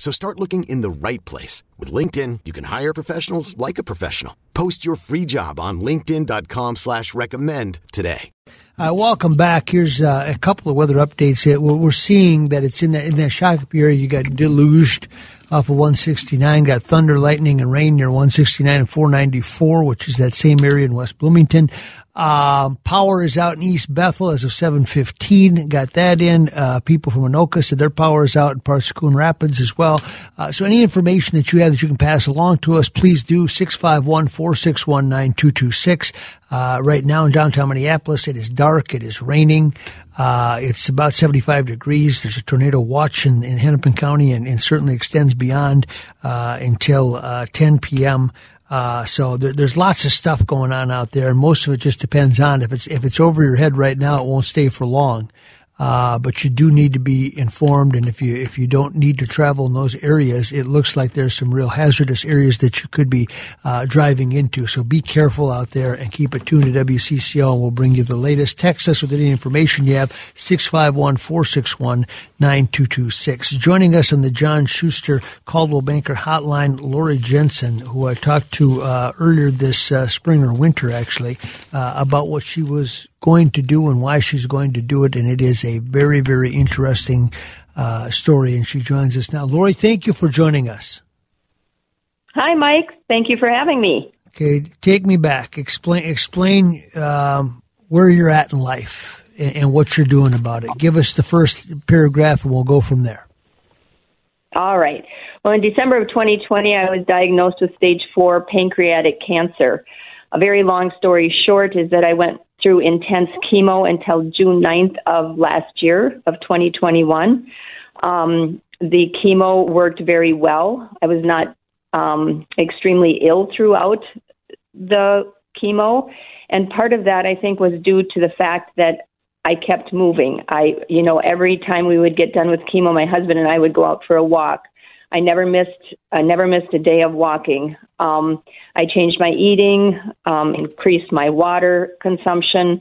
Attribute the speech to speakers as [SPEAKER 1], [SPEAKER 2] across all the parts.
[SPEAKER 1] So start looking in the right place. With LinkedIn, you can hire professionals like a professional. Post your free job on linkedin.com slash recommend today.
[SPEAKER 2] Uh, welcome back. Here's uh, a couple of weather updates. We're seeing that it's in that, in that Shakopee area. You got deluged off of 169. Got thunder, lightning, and rain near 169 and 494, which is that same area in West Bloomington. Um, power is out in East Bethel as of 7:15. Got that in. Uh, people from Anoka said their power is out in parts of Coon Rapids as well. Uh, so any information that you have that you can pass along to us, please do. 651-461-9226. Uh, right now in downtown Minneapolis, it is dark. It is raining. Uh, it's about 75 degrees. There's a tornado watch in, in Hennepin County and, and certainly extends beyond uh, until uh, 10 p.m. Uh, so there, there's lots of stuff going on out there, and most of it just depends on if it's if it's over your head right now, it won't stay for long. Uh, but you do need to be informed. And if you if you don't need to travel in those areas, it looks like there's some real hazardous areas that you could be uh, driving into. So be careful out there and keep it tuned to WCCO, and we'll bring you the latest. Text us with any information you have 651-461-9226. Joining us on the John Schuster Coldwell Banker Hotline, Lori Jensen, who I talked to uh, earlier this uh, spring or winter actually uh, about what she was going to do and why she's going to do it. And it is a very, very interesting uh, story. And she joins us now. Lori, thank you for joining us.
[SPEAKER 3] Hi, Mike. Thank you for having me.
[SPEAKER 2] Okay, take me back. Explain explain um, where you're at in life and, and what you're doing about it. Give us the first paragraph, and we'll go from there.
[SPEAKER 3] All right. Well, in December of 2020, I was diagnosed with stage four pancreatic cancer. A very long story short is that I went through intense chemo until June 9th of last year of 2021. Um, the chemo worked very well. I was not um, extremely ill throughout the chemo. And part of that, I think, was due to the fact that I kept moving. I, you know, every time we would get done with chemo, my husband and I would go out for a walk. I never missed I never missed a day of walking. Um, I changed my eating, um, increased my water consumption.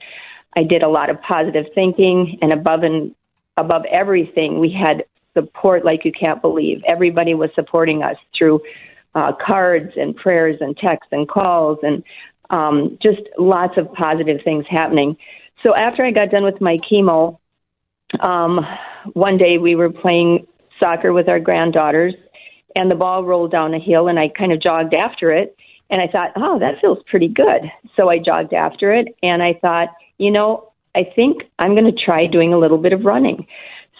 [SPEAKER 3] I did a lot of positive thinking, and above and above everything, we had support like you can't believe. Everybody was supporting us through uh, cards and prayers and texts and calls and um, just lots of positive things happening. So after I got done with my chemo, um, one day we were playing soccer with our granddaughters, and the ball rolled down a hill, and I kind of jogged after it. And I thought, oh, that feels pretty good. So I jogged after it, and I thought, you know, I think I'm going to try doing a little bit of running.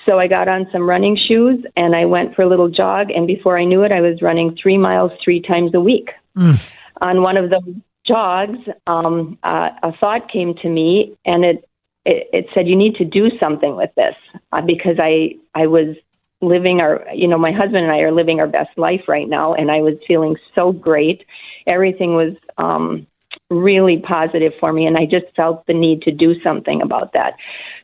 [SPEAKER 3] So I got on some running shoes and I went for a little jog. And before I knew it, I was running three miles three times a week. Mm. On one of those jogs, um, uh, a thought came to me, and it, it it said, "You need to do something with this," uh, because I I was living our you know my husband and I are living our best life right now and I was feeling so great. Everything was um really positive for me and I just felt the need to do something about that.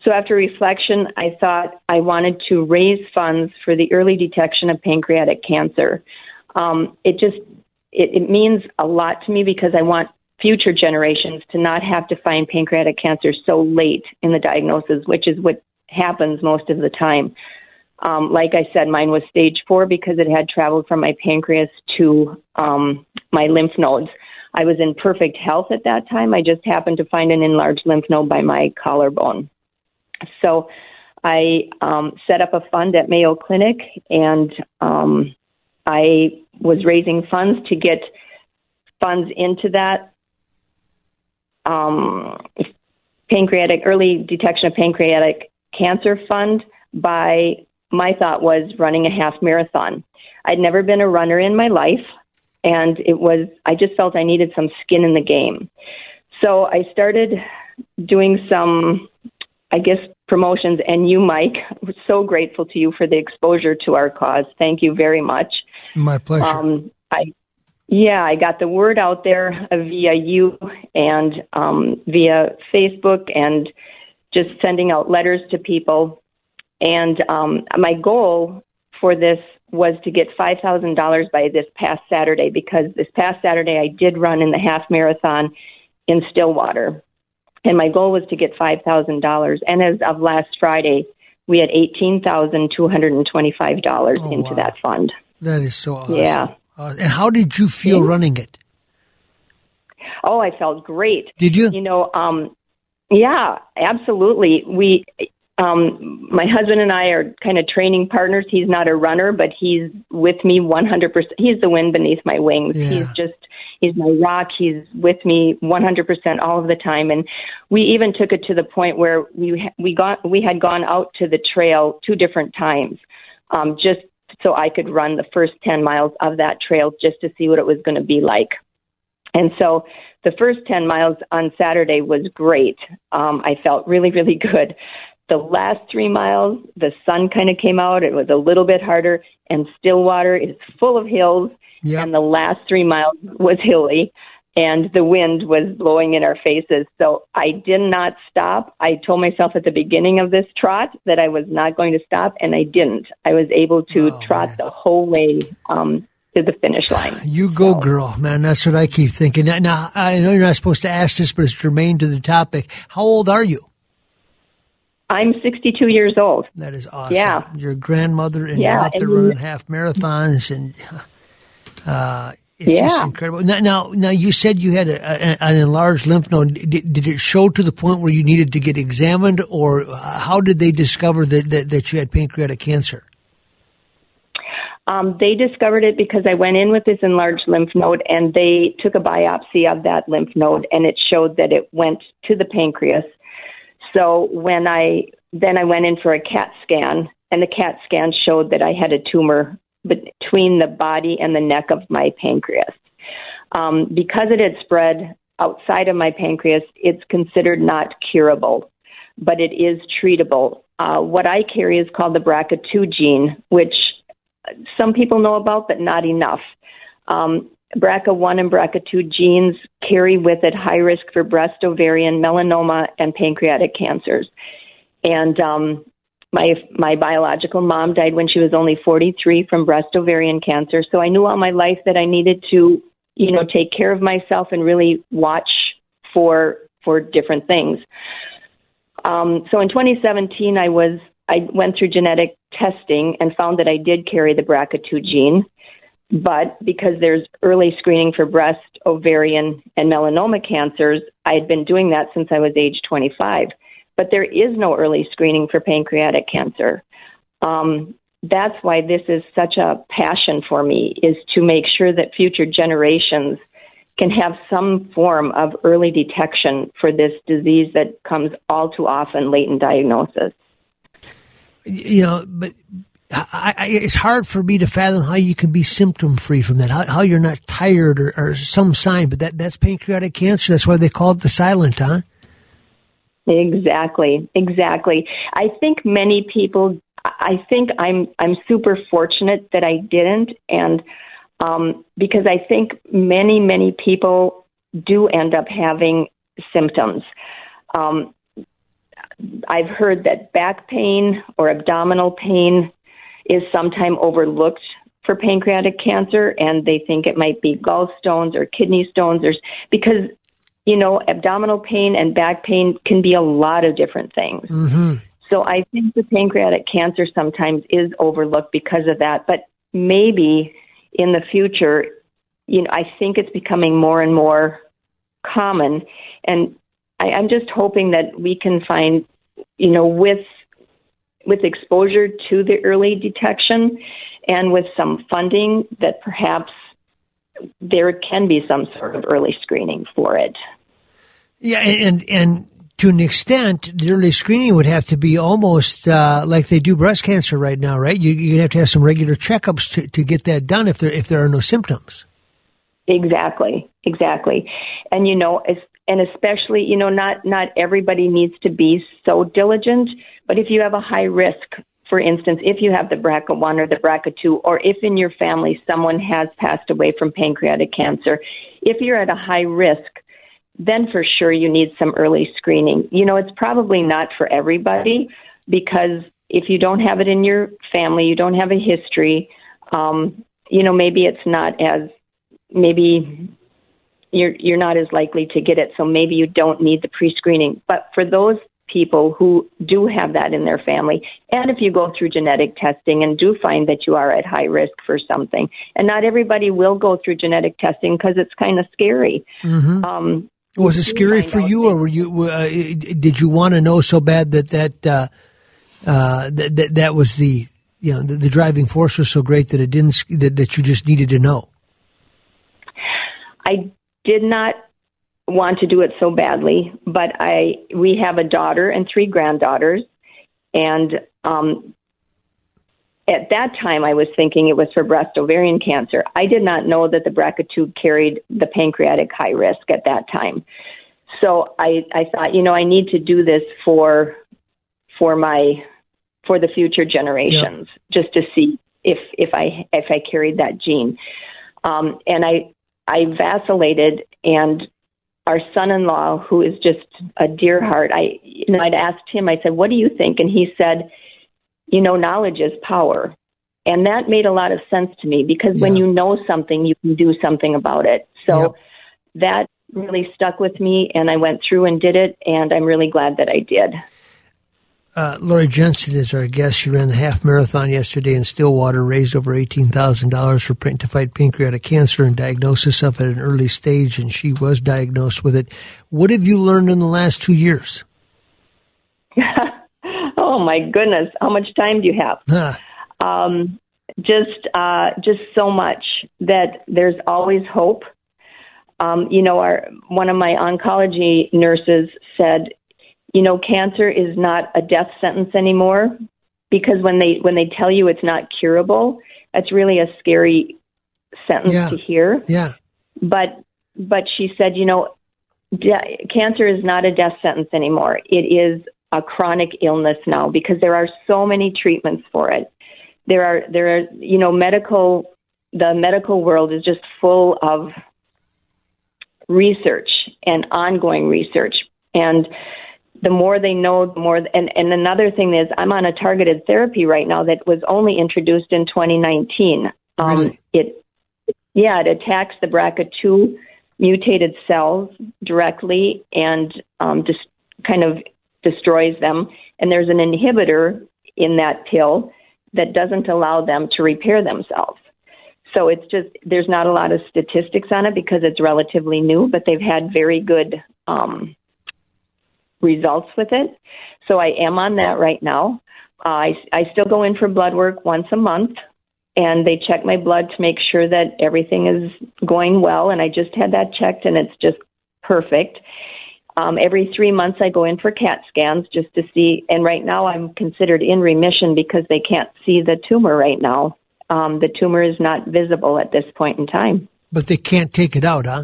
[SPEAKER 3] So after reflection I thought I wanted to raise funds for the early detection of pancreatic cancer. Um it just it, it means a lot to me because I want future generations to not have to find pancreatic cancer so late in the diagnosis which is what happens most of the time um, like I said, mine was stage four because it had traveled from my pancreas to um, my lymph nodes. I was in perfect health at that time. I just happened to find an enlarged lymph node by my collarbone. So I um, set up a fund at Mayo Clinic and um, I was raising funds to get funds into that um, pancreatic early detection of pancreatic cancer fund by my thought was running a half marathon. I'd never been a runner in my life, and it was I just felt I needed some skin in the game. So I started doing some, I guess, promotions. And you, Mike, we're so grateful to you for the exposure to our cause. Thank you very much.
[SPEAKER 2] My pleasure. Um,
[SPEAKER 3] I yeah, I got the word out there via you and um, via Facebook and just sending out letters to people. And um, my goal for this was to get $5,000 by this past Saturday because this past Saturday I did run in the half marathon in Stillwater. And my goal was to get $5,000. And as of last Friday, we had $18,225 oh, into wow. that fund.
[SPEAKER 2] That is so awesome.
[SPEAKER 3] Yeah.
[SPEAKER 2] Uh, and how did you feel running it?
[SPEAKER 3] Oh, I felt great.
[SPEAKER 2] Did you?
[SPEAKER 3] You know, um, yeah, absolutely. We, um, my husband and I are kind of training partners. He's not a runner, but he's with me 100%. He's the wind beneath my wings. Yeah. He's just, he's my rock. He's with me 100% all of the time. And we even took it to the point where we, we got, we had gone out to the trail two different times, um, just so I could run the first 10 miles of that trail just to see what it was going to be like. And so the first 10 miles on Saturday was great. Um, I felt really, really good. The last three miles, the sun kind of came out. It was a little bit harder, and Stillwater is full of hills. Yep. And the last three miles was hilly and the wind was blowing in our faces. So I did not stop. I told myself at the beginning of this trot that I was not going to stop, and I didn't. I was able to oh, trot man. the whole way um, to the finish line.
[SPEAKER 2] You go, so. girl, man. That's what I keep thinking. Now, I know you're not supposed to ask this, but it's germane to the topic. How old are you?
[SPEAKER 3] I'm 62 years old.
[SPEAKER 2] That is awesome.
[SPEAKER 3] Yeah.
[SPEAKER 2] Your grandmother and yeah, there running half marathons and uh, it's yeah. just incredible. Now, now, now, you said you had a, a, an enlarged lymph node. Did, did, it show to the point where you needed to get examined, or how did they discover that, that, that you had pancreatic cancer?
[SPEAKER 3] Um, they discovered it because I went in with this enlarged lymph node and they took a biopsy of that lymph node and it showed that it went to the pancreas. So when I then I went in for a CAT scan and the CAT scan showed that I had a tumor between the body and the neck of my pancreas. Um, because it had spread outside of my pancreas, it's considered not curable, but it is treatable. Uh, what I carry is called the BRCA2 gene, which some people know about, but not enough. Um, BRCA1 and BRCA2 genes carry with it high risk for breast, ovarian, melanoma, and pancreatic cancers. And um, my my biological mom died when she was only 43 from breast ovarian cancer, so I knew all my life that I needed to, you know, take care of myself and really watch for for different things. Um, so in 2017, I was I went through genetic testing and found that I did carry the BRCA2 gene, but because there's early screening for breast, ovarian, and melanoma cancers, I had been doing that since I was age 25 but there is no early screening for pancreatic cancer. Um, that's why this is such a passion for me is to make sure that future generations can have some form of early detection for this disease that comes all too often late in diagnosis.
[SPEAKER 2] You know, but I, I, it's hard for me to fathom how you can be symptom free from that. How, how you're not tired or, or, some sign, but that that's pancreatic cancer. That's why they call it the silent, huh?
[SPEAKER 3] Exactly, exactly. I think many people. I think I'm I'm super fortunate that I didn't, and um, because I think many many people do end up having symptoms. Um, I've heard that back pain or abdominal pain is sometimes overlooked for pancreatic cancer, and they think it might be gallstones or kidney stones, or because you know, abdominal pain and back pain can be a lot of different things. Mm-hmm. So I think the pancreatic cancer sometimes is overlooked because of that. But maybe in the future, you know, I think it's becoming more and more common. And I, I'm just hoping that we can find, you know, with with exposure to the early detection and with some funding that perhaps there can be some sort of early screening for it.
[SPEAKER 2] Yeah, and and to an extent, the early screening would have to be almost uh, like they do breast cancer right now, right? You you have to have some regular checkups to, to get that done if there if there are no symptoms.
[SPEAKER 3] Exactly, exactly, and you know, and especially you know, not not everybody needs to be so diligent, but if you have a high risk for instance, if you have the BRCA1 or the BRCA2, or if in your family someone has passed away from pancreatic cancer, if you're at a high risk, then for sure you need some early screening. You know, it's probably not for everybody because if you don't have it in your family, you don't have a history, um, you know, maybe it's not as, maybe you're, you're not as likely to get it. So maybe you don't need the pre screening. But for those people who do have that in their family. And if you go through genetic testing and do find that you are at high risk for something, and not everybody will go through genetic testing because it's kind of scary.
[SPEAKER 2] Mm-hmm. Um, was it scary for you, or were you? Uh, did you want to know so bad that that uh, uh, that, that that was the you know the, the, driving force was so great that it didn't that, that you just needed to know?
[SPEAKER 3] I did not want to do it so badly, but I we have a daughter and three granddaughters, and um, at that time I was thinking it was for breast ovarian cancer. I did not know that the BRCA2 carried the pancreatic high risk at that time. So I, I thought, you know, I need to do this for for my for the future generations, yeah. just to see if if I if I carried that gene. Um, and I I vacillated and our son-in-law, who is just a dear heart, I, you know, I'd asked him. I said, "What do you think?" And he said, "You know, knowledge is power," and that made a lot of sense to me because yeah. when you know something, you can do something about it. So that really stuck with me, and I went through and did it, and I'm really glad that I did.
[SPEAKER 2] Uh, Lori Jensen is our guest. She ran the half marathon yesterday in Stillwater, raised over $18,000 for print to fight pancreatic cancer and diagnosis of it at an early stage, and she was diagnosed with it. What have you learned in the last two years?
[SPEAKER 3] oh my goodness, how much time do you have? Huh. Um, just, uh, just so much that there's always hope. Um, you know, our one of my oncology nurses said you know, cancer is not a death sentence anymore because when they when they tell you it's not curable, that's really a scary sentence
[SPEAKER 2] yeah.
[SPEAKER 3] to hear.
[SPEAKER 2] Yeah.
[SPEAKER 3] But but she said, you know, de- cancer is not a death sentence anymore. It is a chronic illness now because there are so many treatments for it. There are there are you know medical the medical world is just full of research and ongoing research and the more they know, the more. And, and another thing is, I'm on a targeted therapy right now that was only introduced in 2019.
[SPEAKER 2] Um, really?
[SPEAKER 3] It, yeah, it attacks the BRCA2 mutated cells directly and um, just kind of destroys them. And there's an inhibitor in that pill that doesn't allow them to repair themselves. So it's just there's not a lot of statistics on it because it's relatively new, but they've had very good um, results with it. So I am on that right now. Uh, I, I still go in for blood work once a month, and they check my blood to make sure that everything is going well. And I just had that checked, and it's just perfect. Um, every three months, I go in for CAT scans just to see. And right now, I'm considered in remission because they can't see the tumor right now. Um, the tumor is not visible at this point in time.
[SPEAKER 2] But they can't take it out, huh?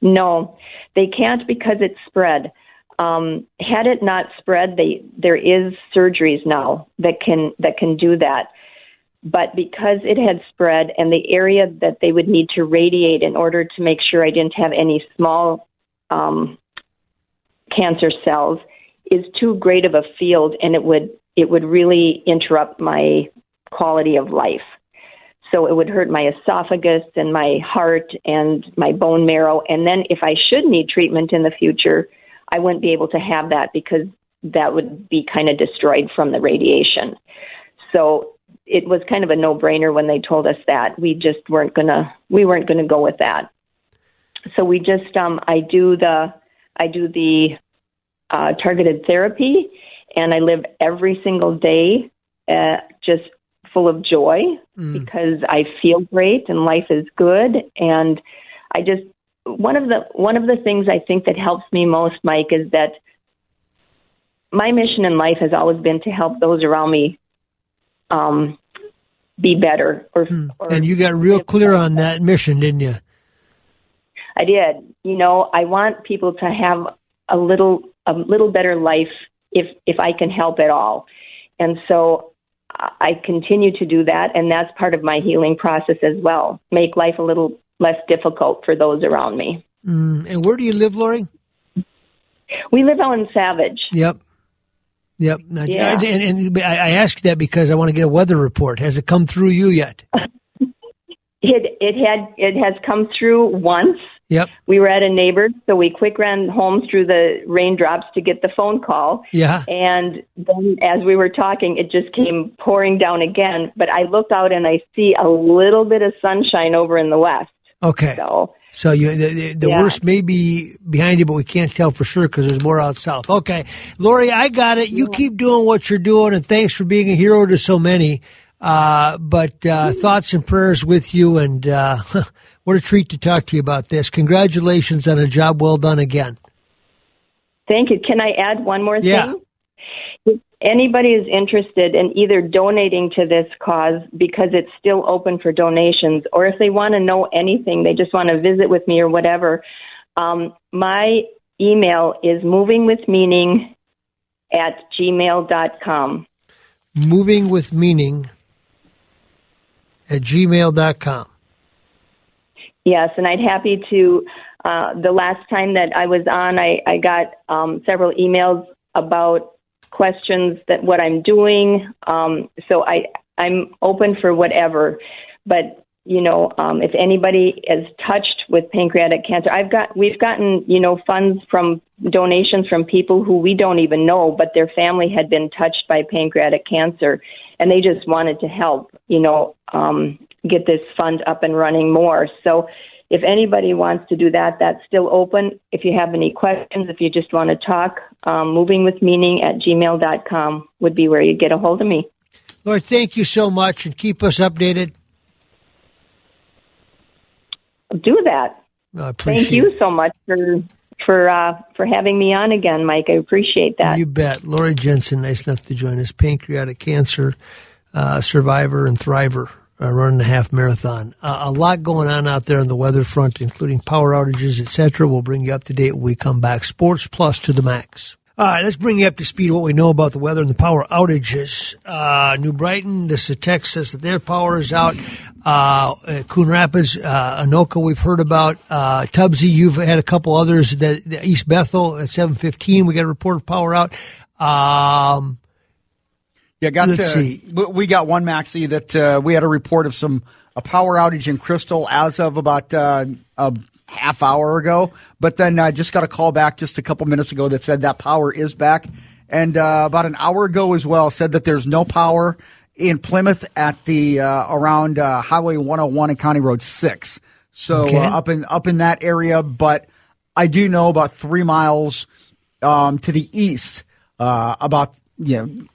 [SPEAKER 3] No, they can't because it's spread. Um, had it not spread, they, there is surgeries now that can that can do that. But because it had spread and the area that they would need to radiate in order to make sure I didn't have any small um, cancer cells is too great of a field, and it would it would really interrupt my quality of life. So it would hurt my esophagus and my heart and my bone marrow. And then if I should need treatment in the future, I wouldn't be able to have that because that would be kind of destroyed from the radiation. So it was kind of a no-brainer when they told us that. We just weren't gonna we weren't gonna go with that. So we just um I do the I do the uh, targeted therapy and I live every single day uh, just full of joy mm. because I feel great and life is good. And I just one of the one of the things I think that helps me most, Mike, is that my mission in life has always been to help those around me um, be better. Or, hmm.
[SPEAKER 2] or, and you got real clear on that mission, didn't you?
[SPEAKER 3] I did. You know, I want people to have a little a little better life if if I can help at all. And so I continue to do that, and that's part of my healing process as well. Make life a little less difficult for those around me.
[SPEAKER 2] Mm. And where do you live, Lori?
[SPEAKER 3] We live out in Savage.
[SPEAKER 2] Yep. Yep. Yeah. And, and, I ask that because I want to get a weather report. Has it come through you yet?
[SPEAKER 3] it it had it has come through once.
[SPEAKER 2] Yep.
[SPEAKER 3] We were at a neighbor's, so we quick ran home through the raindrops to get the phone call.
[SPEAKER 2] Yeah.
[SPEAKER 3] And then as we were talking, it just came pouring down again. But I looked out and I see a little bit of sunshine over in the west.
[SPEAKER 2] Okay.
[SPEAKER 3] So
[SPEAKER 2] so you, the, the yeah. worst may be behind you, but we can't tell for sure because there's more out south. Okay, Lori, I got it. You keep doing what you're doing, and thanks for being a hero to so many. Uh, but uh, thoughts and prayers with you, and uh, what a treat to talk to you about this. Congratulations on a job well done again.
[SPEAKER 3] Thank you. Can I add one more thing?
[SPEAKER 2] yeah.
[SPEAKER 3] thing? anybody is interested in either donating to this cause because it's still open for donations, or if they want to know anything, they just want to visit with me or whatever, um, my email is movingwithmeaning at gmail.com.
[SPEAKER 2] Moving with meaning at gmail.com.
[SPEAKER 3] Yes, and I'd happy to. Uh, the last time that I was on, I, I got um, several emails about questions that what I'm doing. Um, so I I'm open for whatever, but you know um, if anybody is touched with pancreatic cancer, I've got we've gotten you know funds from donations from people who we don't even know, but their family had been touched by pancreatic cancer, and they just wanted to help you know um, get this fund up and running more. So if anybody wants to do that, that's still open. If you have any questions, if you just want to talk, um, movingwithmeaning at gmail.com would be where you get a hold of me.
[SPEAKER 2] Lori, thank you so much and keep us updated.
[SPEAKER 3] Do that. Thank you so much for for uh, for having me on again, Mike. I appreciate that.
[SPEAKER 2] You bet. Lori Jensen, nice enough to join us, pancreatic cancer uh, survivor and thriver uh, running the half marathon. Uh, a lot going on out there on the weather front, including power outages, etc. We'll bring you up to date when we come back. Sports Plus to the max. All right, let's bring you up to speed what we know about the weather and the power outages. Uh, New Brighton, this is Texas, that their power is out. Uh, Coon Rapids, uh, Anoka, we've heard about. Uh, Tubsy, you've had a couple others. That East Bethel at 715, we got a report of power out. Um,
[SPEAKER 4] yeah, got Let's to, see. We got one, Maxie, that uh, we had a report of some a power outage in Crystal as of about uh, a half hour ago. But then I uh, just got a call back just a couple minutes ago that said that power is back. And uh, about an hour ago as well, said that there's no power in Plymouth at the uh, around uh, Highway 101 and County Road 6. So okay. up in up in that area, but I do know about three miles um, to the east, about you know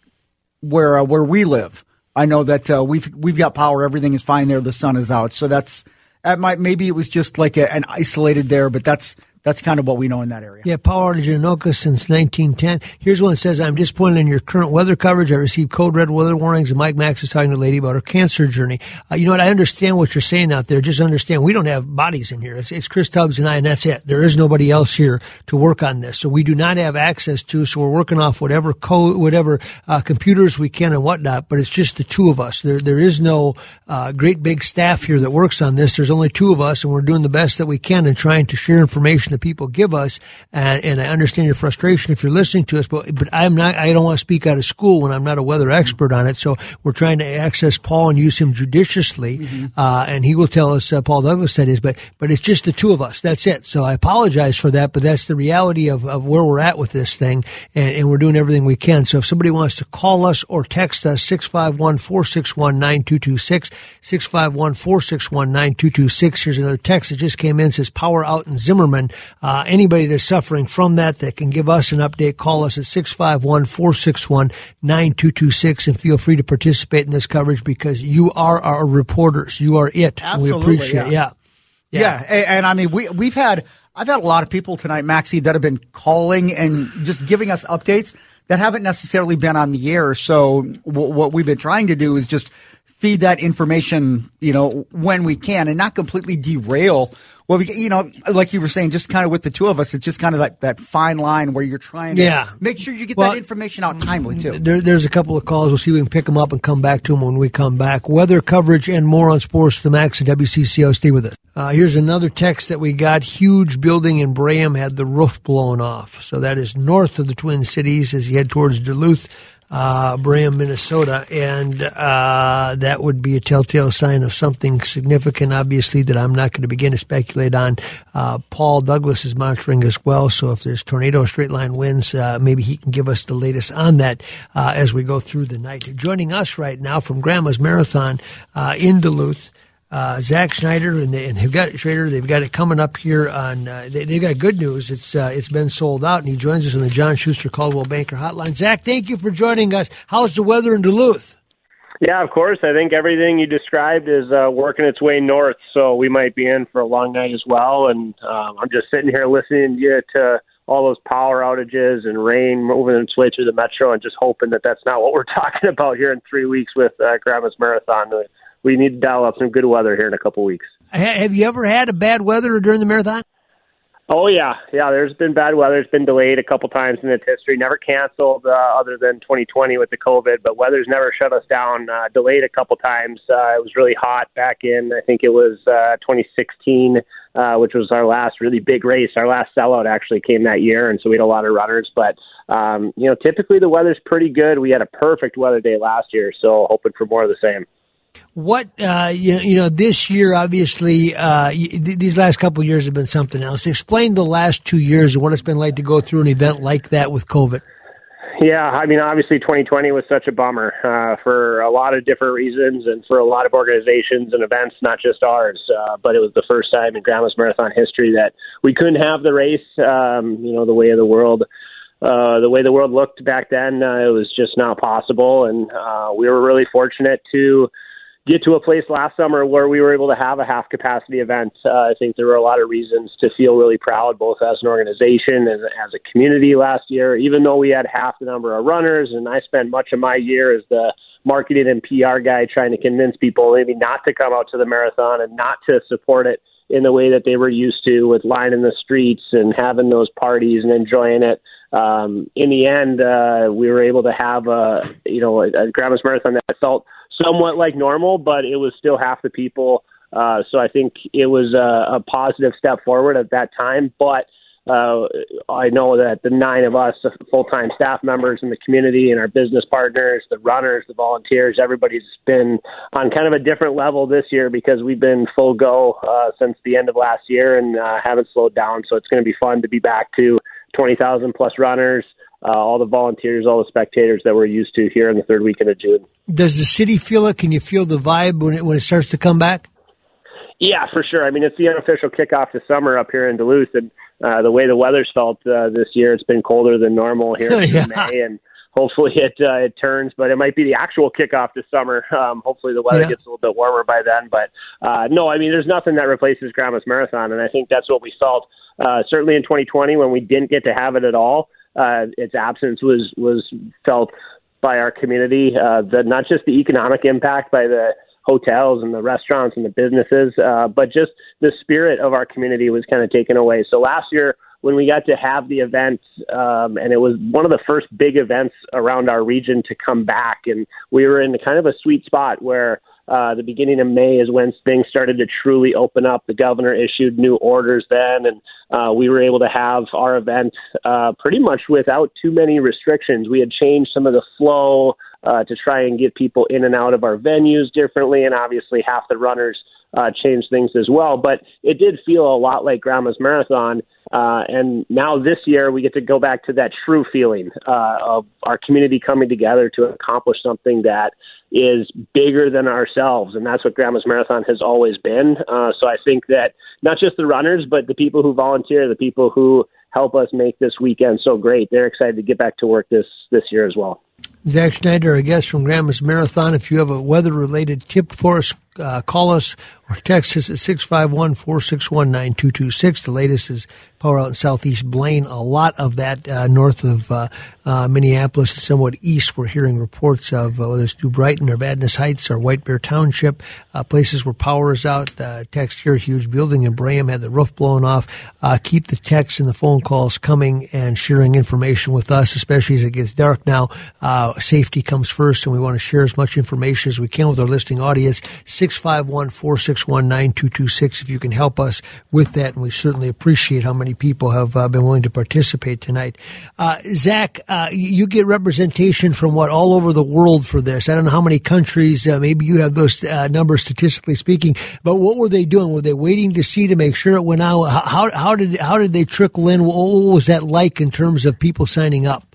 [SPEAKER 4] where uh, where we live. I know that uh, we've we've got power. Everything is fine there. The sun is out. So that's that might maybe it was just like a, an isolated there, but that's that's kind of what we know in that area.
[SPEAKER 2] Yeah, power outage in Anoka since 1910. Here's one that says, I'm disappointed in your current weather coverage. I received code red weather warnings, and Mike Max is talking to a lady about her cancer journey. Uh, you know what? I understand what you're saying out there. Just understand, we don't have bodies in here. It's, it's Chris Tubbs and I, and that's it. There is nobody else here to work on this. So we do not have access to, so we're working off whatever code, whatever uh, computers we can and whatnot, but it's just the two of us. There, there is no uh, great big staff here that works on this. There's only two of us, and we're doing the best that we can and trying to share information that people give us. And, and I understand your frustration if you're listening to us, but, but I'm not, I don't want to speak out of school when I'm not a weather expert on it. So we're trying to access Paul and use him judiciously. Mm-hmm. Uh, and he will tell us, uh, Paul Douglas said is, but, but it's just the two of us. That's it. So I apologize for that, but that's the reality of, of where we're at with this thing. And, and we're doing everything we can. So if somebody wants to call us or text us, 651 461 9226, 651 461 9226. Here's another text that just came in, says power out in Zimmerman. Uh, anybody that's suffering from that that can give us an update, call us at 651 461 9226 and feel free to participate in this coverage because you are our reporters. You are it.
[SPEAKER 4] Absolutely.
[SPEAKER 2] We appreciate
[SPEAKER 4] yeah.
[SPEAKER 2] yeah.
[SPEAKER 4] Yeah. yeah. And, and I mean, we, we've had, I've had a lot of people tonight, Maxie, that have been calling and just giving us updates that haven't necessarily been on the air. So w- what we've been trying to do is just feed that information, you know, when we can and not completely derail well, we, you know, like you were saying, just kind of with the two of us, it's just kind of like that fine line where you're trying to
[SPEAKER 2] yeah.
[SPEAKER 4] make sure you get well, that information out timely too.
[SPEAKER 2] There, there's a couple of calls. We'll see if we can pick them up and come back to them when we come back. Weather coverage and more on Sports the Max at WCCO. Stay with us. Uh, here's another text that we got. Huge building in Braham had the roof blown off. So that is north of the Twin Cities as you head towards Duluth uh, Braham, Minnesota, and uh, that would be a telltale sign of something significant, obviously, that I'm not going to begin to speculate on. Uh, Paul Douglas is monitoring as well, so if there's tornado straight line winds, uh, maybe he can give us the latest on that uh, as we go through the night. Joining us right now from Grandma's Marathon uh, in Duluth uh, Zach Schneider, and, they, they've got Schrader. They've got it coming up here on. Uh, they, have got good news. It's uh, it's been sold out, and he joins us on the John Schuster Coldwell Banker Hotline. Zach, thank you for joining us. How's the weather in Duluth?
[SPEAKER 5] Yeah, of course. I think everything you described is uh, working its way north, so we might be in for a long night as well. And um, I'm just sitting here listening to you to all those power outages and rain moving its way through the metro, and just hoping that that's not what we're talking about here in three weeks with uh, Grandma's Marathon we need to dial up some good weather here in a couple weeks.
[SPEAKER 2] Have you ever had a bad weather during the marathon?
[SPEAKER 5] Oh yeah, yeah. There's been bad weather. It's been delayed a couple times in its history. Never canceled, uh, other than 2020 with the COVID. But weather's never shut us down. Uh, delayed a couple times. Uh, it was really hot back in. I think it was uh, 2016, uh, which was our last really big race. Our last sellout actually came that year, and so we had a lot of runners. But um, you know, typically the weather's pretty good. We had a perfect weather day last year, so hoping for more of the same.
[SPEAKER 2] What uh, you, you, know this year, obviously, uh, th- these last couple years have been something else. Explain the last two years and what it's been like to go through an event like that with COVID.
[SPEAKER 5] Yeah, I mean, obviously, 2020 was such a bummer uh, for a lot of different reasons, and for a lot of organizations and events, not just ours. Uh, but it was the first time in Grandma's Marathon history that we couldn't have the race. Um, you know, the way of the world uh, the way the world looked back then, uh, it was just not possible. And uh, we were really fortunate to get to a place last summer where we were able to have a half capacity event. Uh, I think there were a lot of reasons to feel really proud, both as an organization and as a community last year, even though we had half the number of runners. And I spent much of my year as the marketing and PR guy trying to convince people maybe not to come out to the marathon and not to support it in the way that they were used to with lining the streets and having those parties and enjoying it. Um, in the end, uh, we were able to have a, you know, a, a Grandma's Marathon that felt somewhat like normal, but it was still half the people. Uh, so I think it was a, a positive step forward at that time. But uh, I know that the nine of us, full-time staff members in the community, and our business partners, the runners, the volunteers, everybody's been on kind of a different level this year because we've been full go uh, since the end of last year and uh, haven't slowed down. So it's going to be fun to be back to 20,000 plus runners uh, all the volunteers, all the spectators that we're used to here in the third weekend of June.
[SPEAKER 2] Does the city feel it? Can you feel the vibe when it when it starts to come back?
[SPEAKER 5] Yeah, for sure. I mean, it's the unofficial kickoff to summer up here in Duluth, and uh, the way the weather's felt uh, this year, it's been colder than normal here in yeah. May, and hopefully it uh, it turns. But it might be the actual kickoff to summer. Um, hopefully the weather yeah. gets a little bit warmer by then. But uh, no, I mean, there's nothing that replaces Grandma's Marathon, and I think that's what we felt. Uh, certainly in 2020 when we didn't get to have it at all uh, its absence was was felt by our community. Uh, the not just the economic impact by the hotels and the restaurants and the businesses, uh, but just the spirit of our community was kind of taken away. So last year, when we got to have the event, um, and it was one of the first big events around our region to come back, and we were in kind of a sweet spot where uh, the beginning of May is when things started to truly open up. The governor issued new orders then, and uh, we were able to have our event uh, pretty much without too many restrictions. We had changed some of the flow uh, to try and get people in and out of our venues differently, and obviously half the runners uh, changed things as well. But it did feel a lot like Grandma's Marathon Uh, and now this year we get to go back to that true feeling uh, of our community coming together to accomplish something that is bigger than ourselves, and that's what Grandma's Marathon has always been. Uh, so I think that not just the runners, but the people who volunteer, the people who help us make this weekend so great, they're excited to get back to work this this year as well.
[SPEAKER 2] Zach Schneider, a guest from Grandma's Marathon. If you have a weather related tip for us, uh, call us or text us at 651 461 9226. The latest is power out in southeast Blaine. A lot of that uh, north of uh, uh, Minneapolis and somewhat east. We're hearing reports of uh, whether it's New Brighton or Vadnais Heights or White Bear Township, uh, places where power is out. text here, huge building in Braham had the roof blown off. keep the texts and the phone calls coming and sharing information with us, especially as it gets dark now. safety comes first, and we want to share as much information as we can with our listening audience. 651 461 9226 if you can help us with that. And we certainly appreciate how many people have uh, been willing to participate tonight. Uh, Zach, uh, you get representation from what all over the world for this. I don't know how many countries, uh, maybe you have those uh, numbers statistically speaking, but what were they doing? Were they waiting to see to make sure it went out? How, how did, how did they trickle in? What was that like in terms of people signing up?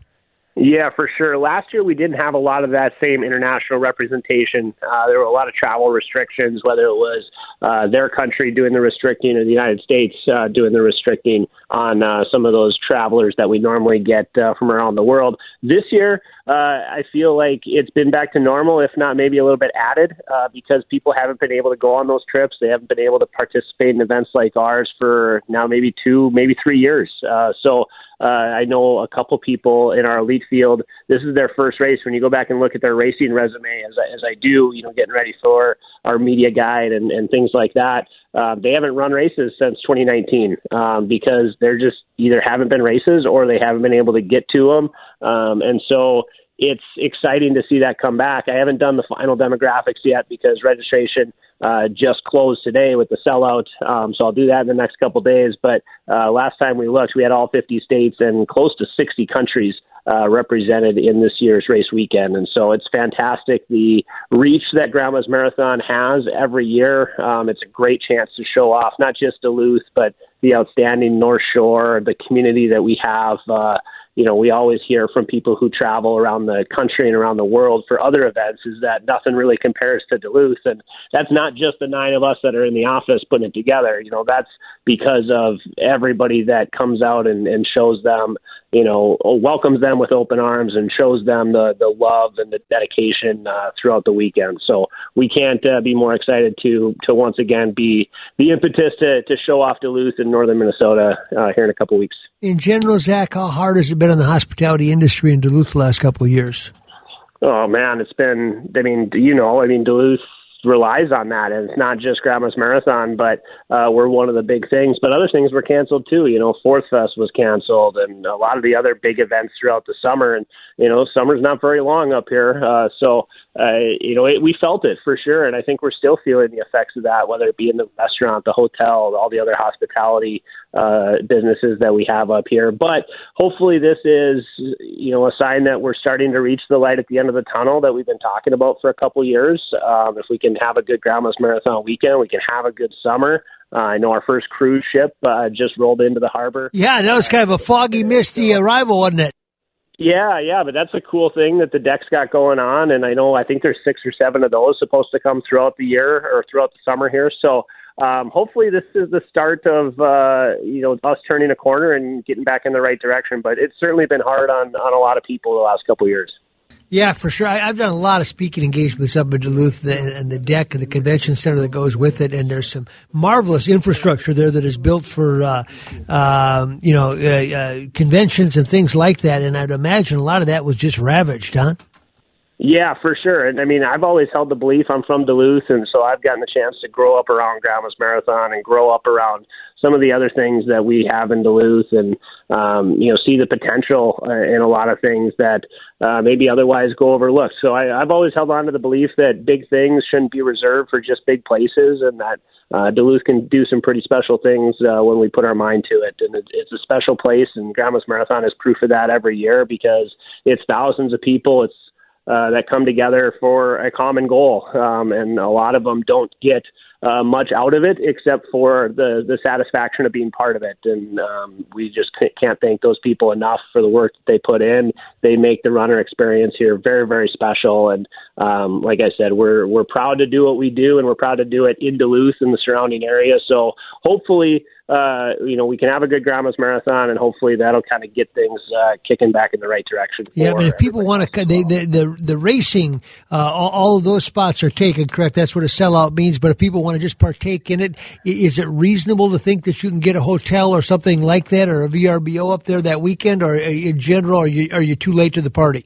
[SPEAKER 5] Yeah, for sure. Last year we didn't have a lot of that same international representation. Uh, there were a lot of travel restrictions, whether it was uh, their country doing the restricting or the United States uh, doing the restricting on uh, some of those travelers that we normally get uh, from around the world. This year, uh, I feel like it's been back to normal, if not maybe a little bit added, uh, because people haven't been able to go on those trips. They haven't been able to participate in events like ours for now maybe two, maybe three years. Uh, so uh, I know a couple people in our elite field. This is their first race. When you go back and look at their racing resume, as I, as I do, you know, getting ready for our media guide and, and things like that, uh, they haven't run races since 2019 um, because they're just either haven't been races or they haven't been able to get to them. Um, and so it's exciting to see that come back. I haven't done the final demographics yet because registration uh, just closed today with the sellout. Um, so I'll do that in the next couple days. But uh, last time we looked, we had all 50 states and close to 60 countries uh, represented in this year's race weekend. And so it's fantastic the reach that Grandma's Marathon has every year. Um, it's a great chance to show off not just Duluth, but the outstanding North Shore, the community that we have. Uh, you know, we always hear from people who travel around the country and around the world for other events is that nothing really compares to Duluth. And that's not just the nine of us that are in the office putting it together. You know, that's because of everybody that comes out and, and shows them, you know, welcomes them with open arms and shows them the, the love and the dedication uh, throughout the weekend. So we can't uh, be more excited to, to once again be the impetus to, to show off Duluth in northern Minnesota uh, here in a couple weeks.
[SPEAKER 2] In general, Zach, how hard has it been on the hospitality industry in Duluth the last couple of years?
[SPEAKER 5] Oh man, it's been. I mean, you know, I mean, Duluth relies on that, and it's not just Grandma's Marathon, but uh, we're one of the big things. But other things were canceled too. You know, Fourth Fest was canceled, and a lot of the other big events throughout the summer. And you know, summer's not very long up here, uh, so uh, you know, it, we felt it for sure, and I think we're still feeling the effects of that, whether it be in the restaurant, the hotel, all the other hospitality uh, businesses that we have up here. But hopefully, this is you know a sign that we're starting to reach the light at the end of the tunnel that we've been talking about for a couple years. Um, if we can have a good Grandma's Marathon weekend, we can have a good summer. Uh, I know our first cruise ship uh, just rolled into the harbor.
[SPEAKER 2] Yeah, that was kind of a foggy, misty arrival, wasn't it?
[SPEAKER 5] Yeah, yeah, but that's a cool thing that the DECC's got going on, and I know I think there's six or seven of those supposed to come throughout the year or throughout the summer here. So um, hopefully this is the start of uh, you know us turning a corner and getting back in the right direction. But it's certainly been hard on on a lot of people the last couple of years.
[SPEAKER 2] Yeah, for sure. I, have done a lot of speaking engagements up in Duluth and the DECC and the convention center that goes with it. And there's some marvelous infrastructure there that is built for, uh, um, you know, uh, uh, conventions and things like that. And I'd imagine a lot of that was just ravaged, huh?
[SPEAKER 5] Yeah, for sure. And I mean, I've always held the belief I'm from Duluth, and so I've gotten the chance to grow up around Grandma's Marathon and grow up around some of the other things that we have in Duluth and, um, you know, see the potential uh, in a lot of things that uh, maybe otherwise go overlooked. So I, I've always held on to the belief that big things shouldn't be reserved for just big places and that uh, Duluth can do some pretty special things uh, when we put our mind to it. And it, it's a special place, and Grandma's Marathon is proof of that every year because it's thousands of people. It's uh, that come together for a common goal, um, and a lot of them don't get uh, much out of it except for the the satisfaction of being part of it. And um, we just can't thank those people enough for the work that they put in. They make the runner experience here very very special. And um, like I said, we're we're proud to do what we do, and we're proud to do it in Duluth and the surrounding area. So hopefully uh, you know, we can have a good Grandma's Marathon, and hopefully that'll kind of get things uh, kicking back in the right direction.
[SPEAKER 2] Yeah, but if people want to, they, the, the the racing, uh, all, all, of those spots are taken. Correct? That's what a sellout means. But if people want to just partake in it, is it reasonable to think that you can get a hotel or something like that, or a VRBO up there that weekend, or uh, in general, are you are you too late to the party?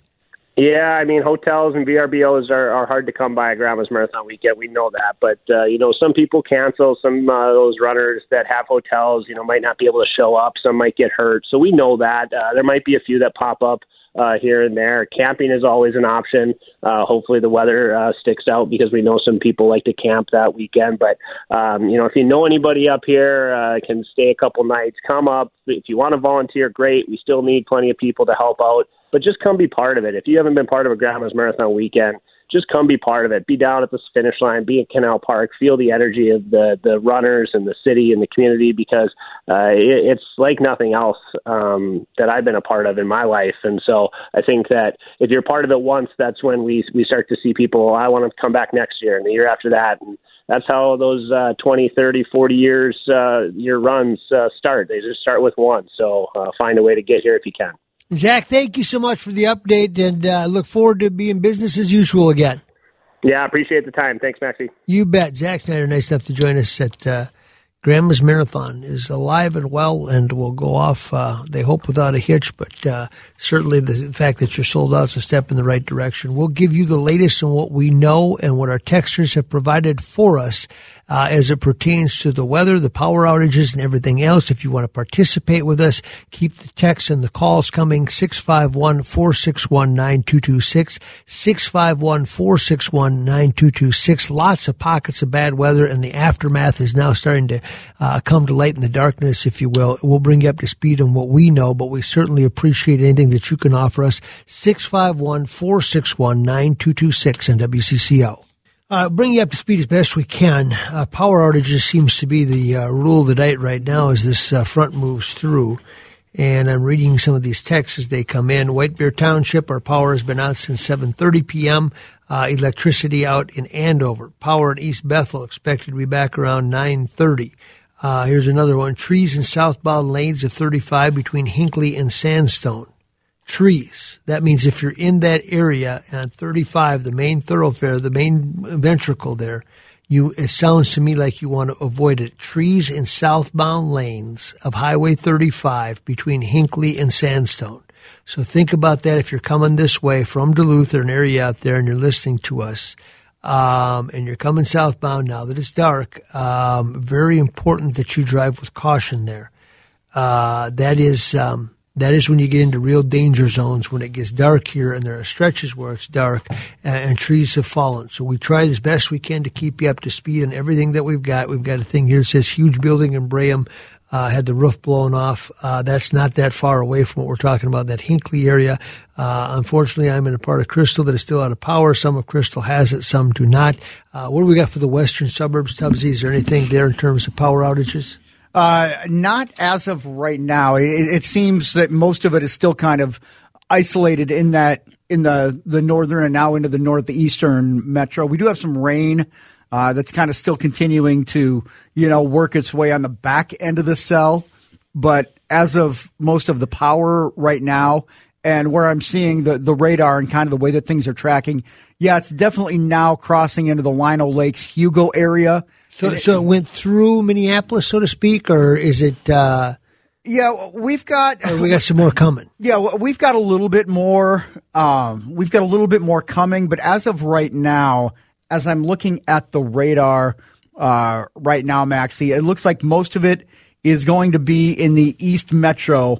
[SPEAKER 5] Yeah, I mean hotels and VRBOs are, are hard to come by at Grandma's Marathon weekend. We know that, but uh, you know some people cancel. Some uh, those runners that have hotels, you know, might not be able to show up. Some might get hurt, so we know that uh, there might be a few that pop up uh, here and there. Camping is always an option. Uh, hopefully the weather uh, sticks out because we know some people like to camp that weekend. But um, you know, if you know anybody up here, uh, can stay a couple nights. Come up if you want to volunteer. Great. We still need plenty of people to help out but just come be part of it. If you haven't been part of a Grandma's Marathon weekend, just come be part of it. Be down at the finish line, be at Canal Park, feel the energy of the the runners and the city and the community because uh, it, it's like nothing else um, that I've been a part of in my life. And so I think that if you're part of it once, that's when we we start to see people. Oh, I want to come back next year and the year after that. And that's how those uh, 20, 30, 40 years uh, year runs uh, start. They just start with one. So uh, find a way to get here if you can.
[SPEAKER 2] Zach, thank you so much for the update and uh, look forward to being business as usual again.
[SPEAKER 5] Yeah, I appreciate the time. Thanks, Maxie.
[SPEAKER 2] You bet. Zach Schneider, nice enough to join us at uh, Grandma's Marathon is alive and well and will go off, uh, they hope, without a hitch. But uh, certainly the fact that you're sold out is a step in the right direction. We'll give you the latest on what we know and what our texters have provided for us uh, as it pertains to the weather, the power outages, and everything else. If you want to participate with us, keep the texts and the calls coming 651 461 9226. 651 461 9226. Lots of pockets of bad weather, and the aftermath is now starting to uh, come to light in the darkness, if you will. We'll bring you up to speed on what we know, but we certainly appreciate anything that you can offer us. 651 461 9226 and WCCO. Uh, bring you up to speed as best we can. Uh, power outages seems to be the uh, rule of the night right now as this uh, front moves through. And I'm reading some of these texts as they come in. White Bear Township, our power has been out since 7:30 p.m. Uh, electricity out in Andover. Power in East Bethel expected to be back around 9:30. Uh, here's another one. Trees in southbound lanes of 35 between Hinckley and Sandstone. Trees. That means if you're in that area on 35, the main thoroughfare, the main ventricle there, you it sounds to me like you want to avoid it. Trees in southbound lanes of Highway 35 between Hinckley and Sandstone. So think about that if you're coming this way from Duluth or an area out there and you're listening to us. Um, and you're coming southbound now that it's dark, um, very important that you drive with caution there. Uh, that is, um, that is when you get into real danger zones when it gets dark here and there are stretches where it's dark and, and, trees have fallen. So we try as best we can to keep you up to speed on everything that we've got. We've got a thing here that says huge building in Braham. Uh, had the roof blown off. Uh, that's not that far away from what we're talking about, that Hinckley area. Uh, unfortunately, I'm in a part of Crystal that is still out of power. Some of Crystal has it, some do not. Uh, what do we got for the western suburbs, Tubbsy? Is there anything there in terms of power outages?
[SPEAKER 4] Uh, not as of right now. It, it, seems that most of it is still kind of isolated in that in the the northern and now into the northeastern metro. We do have some rain uh, that's kind of still continuing to you know work its way on the back end of the cell, but as of most of the power right now. And where I'm seeing the, the radar and kind of the way that things are tracking, yeah, it's definitely now crossing into the Lino Lakes Hugo area
[SPEAKER 2] so, it, so it went through Minneapolis, so to speak, or is it? Uh,
[SPEAKER 4] yeah, we've got
[SPEAKER 2] we got some more coming.
[SPEAKER 4] Yeah, we've got a little bit more. Um, we've got a little bit more coming, but as of right now, as I'm looking at the radar uh, right now, Maxie, it looks like most of it is going to be in the East Metro,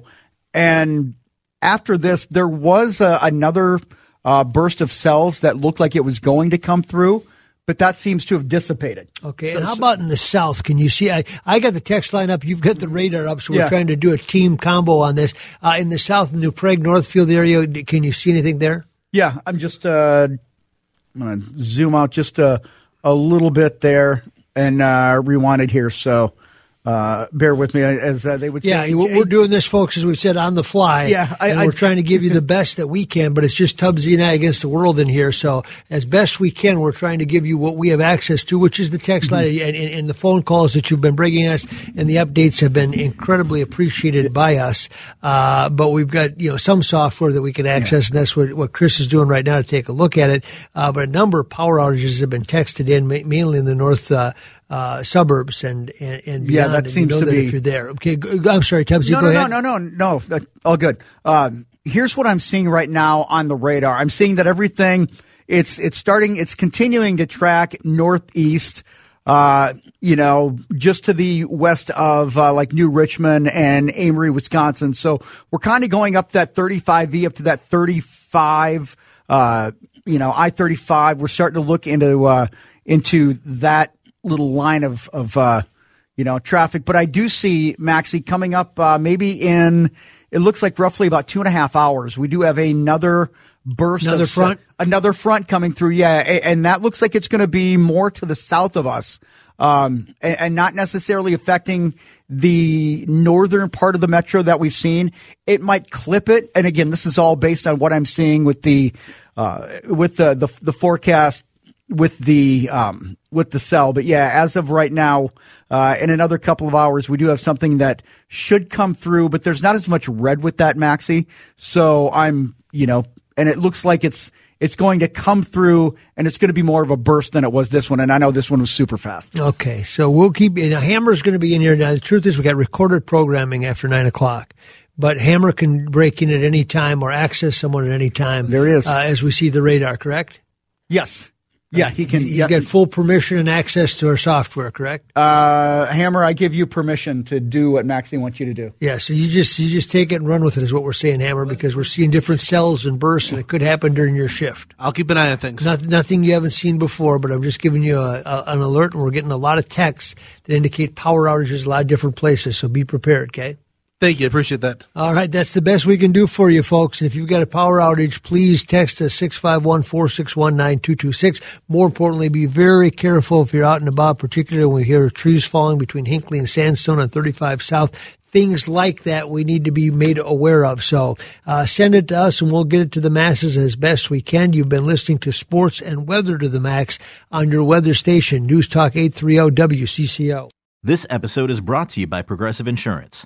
[SPEAKER 4] and after this, there was a, another uh, burst of cells that looked like it was going to come through but that seems to have dissipated.
[SPEAKER 2] Okay, so, and how about in the south? Can you see? I, I got the text line up. You've got the radar up, so we're yeah. trying to do a team combo on this. Uh, in the south, New Prague, Northfield area, can you see anything there?
[SPEAKER 4] Yeah, I'm just uh, I'm going to zoom out just a, a little bit there. and uh, rewind here. So uh, bear with me as uh, they would say.
[SPEAKER 2] Yeah, we're doing this, folks, as we've said, on the fly.
[SPEAKER 4] Yeah,
[SPEAKER 2] I, I, we're trying to give you the best that we can, but it's just Tubbsy and I against the world in here. So as best we can, we're trying to give you what we have access to, which is the text line mm-hmm. and, and, and, the phone calls that you've been bringing us, and the updates have been incredibly appreciated by us. Uh, but we've got you know some software that we can access, yeah. and that's what, what Chris is doing right now to take a look at it. Uh, but a number of power outages have been texted in, mainly in the north uh, suburbs and, and, and beyond.
[SPEAKER 4] Yeah, that seems
[SPEAKER 2] you know
[SPEAKER 4] to
[SPEAKER 2] that
[SPEAKER 4] be.
[SPEAKER 2] If you're there, okay. I'm sorry, Tubbsy.
[SPEAKER 4] No,
[SPEAKER 2] no,
[SPEAKER 4] no, no, no, no, no. All good. Um, here's what I'm seeing right now on the radar. I'm seeing that everything it's it's starting. It's continuing to track northeast. Uh, you know, just to the west of uh, like New Richmond and Amery, Wisconsin. So we're kind of going up that 35V up to that 35. Uh, you know, I 35. We're starting to look into uh, into that little line of of uh, you know traffic. But I do see Maxie coming up uh, maybe in it looks like roughly about two and a half hours. We do have another burst
[SPEAKER 2] another front
[SPEAKER 4] another front coming through. Yeah, and that looks like it's going to be more to the south of us. Um, and, and, not necessarily affecting the northern part of the metro that we've seen. It might clip it, and again, this is all based on what I'm seeing with the uh, with the, the the forecast with the um, with the cell. But yeah, as of right now, uh, in another couple of hours, we do have something that should come through, but there's not as much red with that Maxi. So I'm, you know, and it looks like it's it's going to come through, and it's going to be more of a burst than it was this one. And I know this one was super fast.
[SPEAKER 2] Okay, so we'll keep. And Hammer's going to be in here now. The truth is, we got recorded programming after nine o'clock but Hammer can break in at any time or access someone at any time.
[SPEAKER 4] There is.
[SPEAKER 2] Uh, as we see the radar, correct?
[SPEAKER 4] Yes. Yeah, he can.
[SPEAKER 2] He's got full permission and access to our software, correct?
[SPEAKER 4] Uh, Hammer, I give you permission to do what Maxie wants you to do.
[SPEAKER 2] Yeah, so you just you just take it and run with it is what we're saying, Hammer, because we're seeing different cells and bursts, and it could happen during your shift.
[SPEAKER 6] I'll keep an eye on things.
[SPEAKER 2] Not, nothing you haven't seen before, but I'm just giving you a, a, an alert, and we're getting a lot of texts that indicate power outages in a lot of different places. So be prepared, okay?
[SPEAKER 6] Thank you. Appreciate that.
[SPEAKER 2] All right. That's the best we can do for you, folks. And if you've got a power outage, please text us 651 461 9226. More importantly, be very careful if you're out and about, particularly when we hear trees falling between Hinckley and Sandstone on 35 South. Things like that we need to be made aware of. So uh, send it to us and we'll get it to the masses as best we can. You've been listening to Sports and Weather to the Max on your weather station, News Talk 830 WCCO.
[SPEAKER 7] This episode is brought to you by Progressive Insurance.